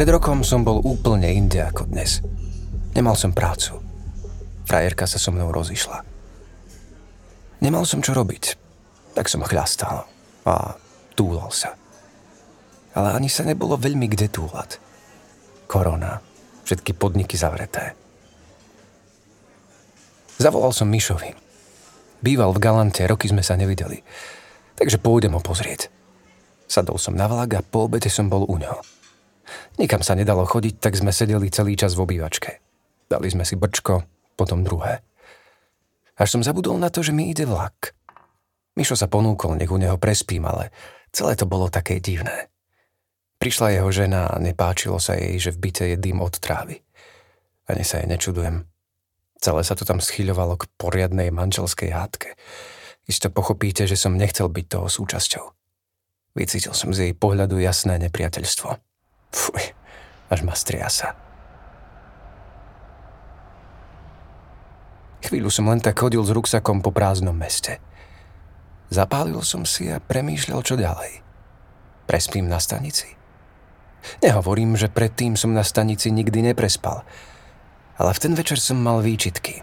Pred rokom som bol úplne inde ako dnes. Nemal som prácu. Frajerka sa so mnou rozišla. Nemal som čo robiť, tak som chľastal a túlal sa. Ale ani sa nebolo veľmi kde túlať. Korona, všetky podniky zavreté. Zavolal som Mišovi. Býval v Galante, roky sme sa nevideli. Takže pôjdem ho pozrieť. Sadol som na vlak a po obede som bol u ňoho. Nikam sa nedalo chodiť, tak sme sedeli celý čas v obývačke. Dali sme si brčko, potom druhé. Až som zabudol na to, že mi ide vlak. Mišo sa ponúkol, nech u neho prespím, ale celé to bolo také divné. Prišla jeho žena a nepáčilo sa jej, že v byte je dym od trávy. Ani sa jej nečudujem. Celé sa to tam schyľovalo k poriadnej manželskej hádke. Isto pochopíte, že som nechcel byť toho súčasťou. Vycítil som z jej pohľadu jasné nepriateľstvo. Fuj, až ma striasa. Chvíľu som len tak chodil s ruksakom po prázdnom meste. Zapálil som si a premýšľal, čo ďalej. Prespím na stanici? Nehovorím, že predtým som na stanici nikdy neprespal, ale v ten večer som mal výčitky.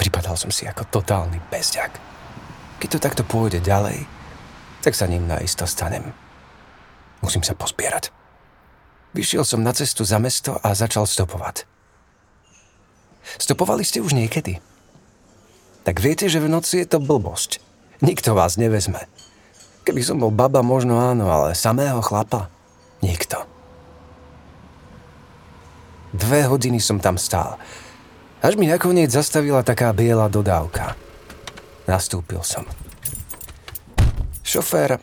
Pripadal som si ako totálny bezďak. Keď to takto pôjde ďalej, tak sa ním naisto stanem. Musím sa pospierať. Vyšiel som na cestu za mesto a začal stopovať. Stopovali ste už niekedy? Tak viete, že v noci je to blbosť. Nikto vás nevezme. Keby som bol baba, možno áno, ale samého chlapa? Nikto. Dve hodiny som tam stál. Až mi nakoniec zastavila taká biela dodávka. Nastúpil som. Šofér,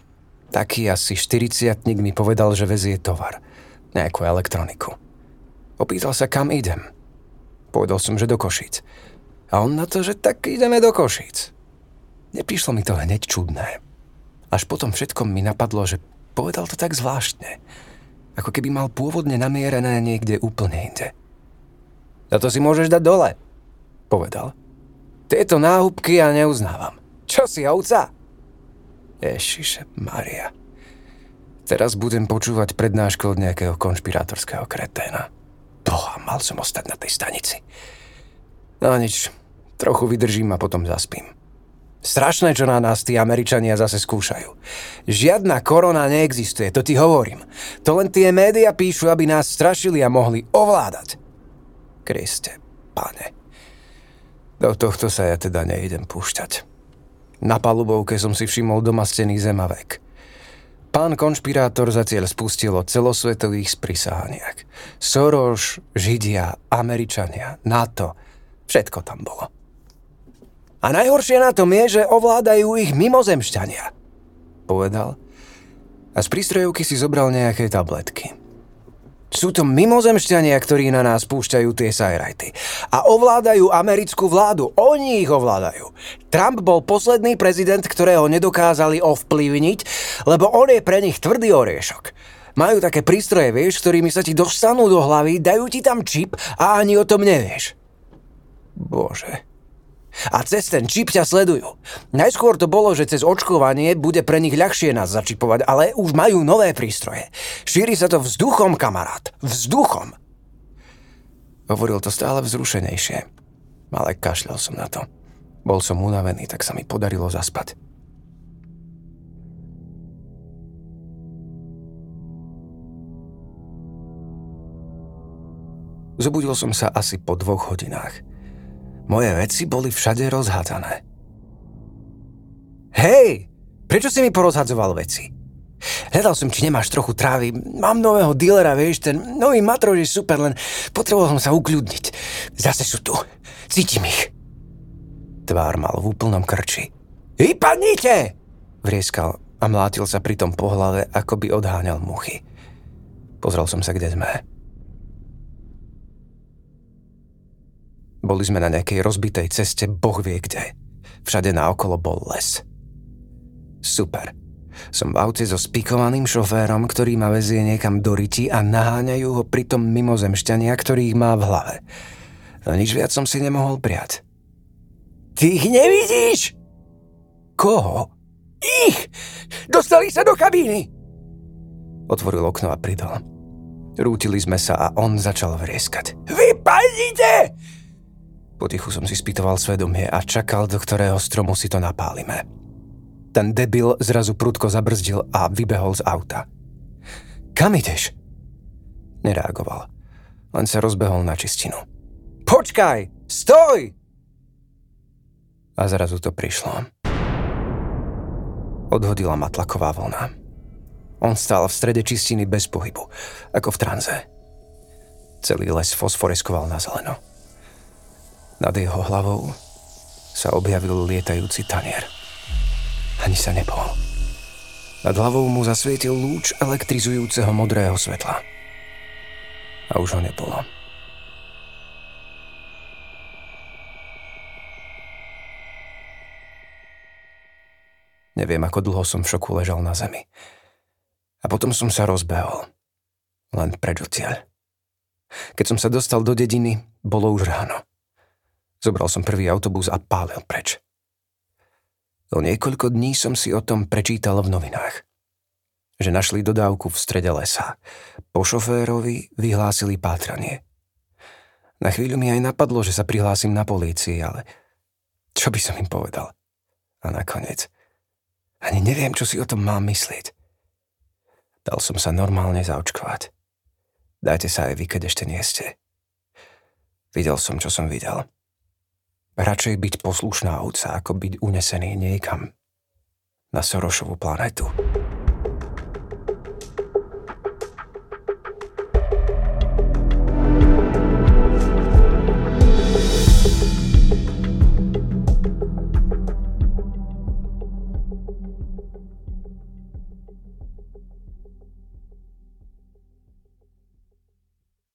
taký asi 40 mi povedal, že vezie tovar. Nejakú elektroniku. Opýtal sa, kam idem. Povedal som, že do Košíc. A on na to, že tak ideme do Košíc. Neprišlo mi to hneď čudné. Až potom všetkom mi napadlo, že povedal to tak zvláštne. Ako keby mal pôvodne namierené niekde úplne inde. Za to si môžeš dať dole, povedal. Tieto náhubky ja neuznávam. Čo si, ovca? Ježiše Maria. Teraz budem počúvať prednášku od nejakého konšpirátorského kreténa. Boha, mal som ostať na tej stanici. No nič, trochu vydržím a potom zaspím. Strašné, čo na nás tí Američania zase skúšajú. Žiadna korona neexistuje, to ti hovorím. To len tie média píšu, aby nás strašili a mohli ovládať. Kriste, pane. Do tohto sa ja teda nejdem púšťať. Na palubovke som si všimol doma stený zemavek. Pán konšpirátor zatiaľ spustil o celosvetových sprisahaniach. Soros, Židia, Američania, NATO, všetko tam bolo. A najhoršie na tom je, že ovládajú ich mimozemšťania, povedal. A z prístrojovky si zobral nejaké tabletky. Sú to mimozemšťania, ktorí na nás púšťajú tie sajrajty. A ovládajú americkú vládu. Oni ich ovládajú. Trump bol posledný prezident, ktorého nedokázali ovplyvniť, lebo on je pre nich tvrdý oriešok. Majú také prístroje, vieš, ktorými sa ti dostanú do hlavy, dajú ti tam čip a ani o tom nevieš. Bože. A cez ten čip ťa sledujú. Najskôr to bolo, že cez očkovanie bude pre nich ľahšie nás začipovať, ale už majú nové prístroje. Šíri sa to vzduchom, kamarát. Vzduchom. Hovoril to stále vzrušenejšie. Ale kašľal som na to. Bol som unavený, tak sa mi podarilo zaspať. Zobudil som sa asi po dvoch hodinách. Moje veci boli všade rozhádzané. Hej, prečo si mi porozhadzoval veci? Hľadal som, či nemáš trochu trávy. Mám nového dealera, vieš, ten nový matrož je super, len potreboval som sa ukľudniť. Zase sú tu. Cítim ich. Tvár mal v úplnom krči. Vypadnite! Vrieskal a mlátil sa pritom po hlave, ako by odháňal muchy. Pozrel som sa, kde sme. Boli sme na nejakej rozbitej ceste, boh vie kde. Všade naokolo bol les. Super. Som v aute so spikovaným šoférom, ktorý ma vezie niekam do riti a naháňajú ho pritom mimozemšťania, ktorých má v hlave. No nič viac som si nemohol priať. Ty ich nevidíš? Koho? Ich! Dostali sa do kabíny! Otvoril okno a pridal. Rútili sme sa a on začal vrieskať. Vypadnite! Potichu som si spýtoval svedomie a čakal, do ktorého stromu si to napálime. Ten debil zrazu prudko zabrzdil a vybehol z auta. Kam ideš? Nereagoval. Len sa rozbehol na čistinu. Počkaj! Stoj! A zrazu to prišlo. Odhodila ma tlaková vlna. On stál v strede čistiny bez pohybu, ako v tranze. Celý les fosforeskoval na zeleno. Nad jeho hlavou sa objavil lietajúci tanier. Ani sa nepohol. Nad hlavou mu zasvietil lúč elektrizujúceho modrého svetla. A už ho nebolo. Neviem, ako dlho som v šoku ležal na zemi. A potom som sa rozbehol. Len preč odtiaľ. Keď som sa dostal do dediny, bolo už ráno. Zobral som prvý autobus a pálil preč. O niekoľko dní som si o tom prečítal v novinách. Že našli dodávku v strede lesa. Po šoférovi vyhlásili pátranie. Na chvíľu mi aj napadlo, že sa prihlásim na polícii, ale čo by som im povedal? A nakoniec, ani neviem, čo si o tom mám myslieť. Dal som sa normálne zaočkovať. Dajte sa aj vy, keď ešte nie ste. Videl som, čo som videl. Radšej byť poslušná ovca, ako byť unesený niekam na Sorošovú planetu.